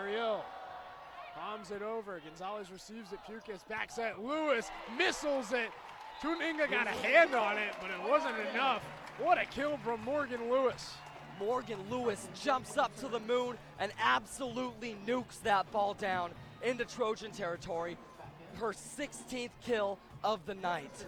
Ariel bombs it over. Gonzalez receives it. Pukas backs at Lewis, missiles it. Tuninga got a hand on it, but it wasn't enough. What a kill from Morgan Lewis. Morgan Lewis jumps up to the moon and absolutely nukes that ball down into Trojan territory. Her 16th kill of the night.